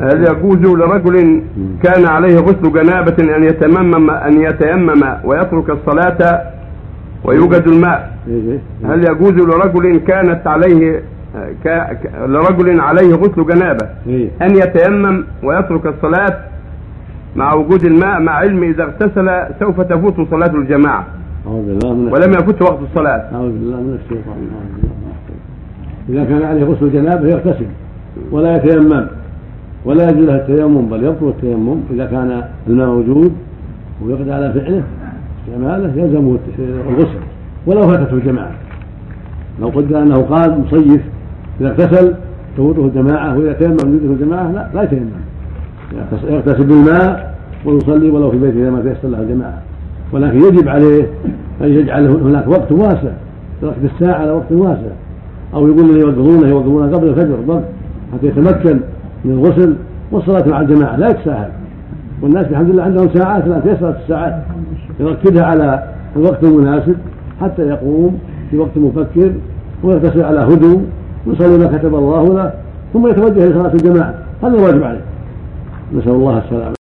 هل يجوز لرجل كان عليه غسل جنابة أن يتممم أن يتيمم ويترك الصلاة ويوجد الماء. هل يجوز لرجل كانت عليه ك... ك... لرجل عليه غسل جنابة. أن يتيمم ويترك الصلاة مع وجود الماء مع علم إذا اغتسل سوف تفوت صلاة الجماعة ولم يفوت وقت الصلاة أعوذ بالله من الشيطان. إذا كان عليه غسل جنابة يغتسل ولا يتيمم ولا يجوز له التيمم بل يبطل التيمم. إذا كان الماء موجود ويقدر على فعله استعماله يلزمه الغسل. ولو فاتته الجماعة. لو قدر أنه قال مصيف إذا اغتسل تفوته الجماعة وإذا تيمم يدرك الجماعة لا لا يتيمم. يغتس- يغتسل بالماء ويصلي ولو في بيته إذا ما تيسر له الجماعة. ولكن يجب عليه أن يجعل هناك وقت واسع وقت الساعة على وقت واسع. أو يقول اللي يوقظونه يوقظونه قبل الفجر حتى يتمكن من الغسل والصلاة مع الجماعة لا يتساهل. والناس الحمد لله عندهم ساعات الآن تيسرت الساعات. يركزها على الوقت المناسب حتى يقوم في وقت مفكر ويغتسل على هدوء ويصلي ما كتب الله له ثم يتوجه لصلاة الجماعة. هذا الواجب عليه. نسأل الله السلامة.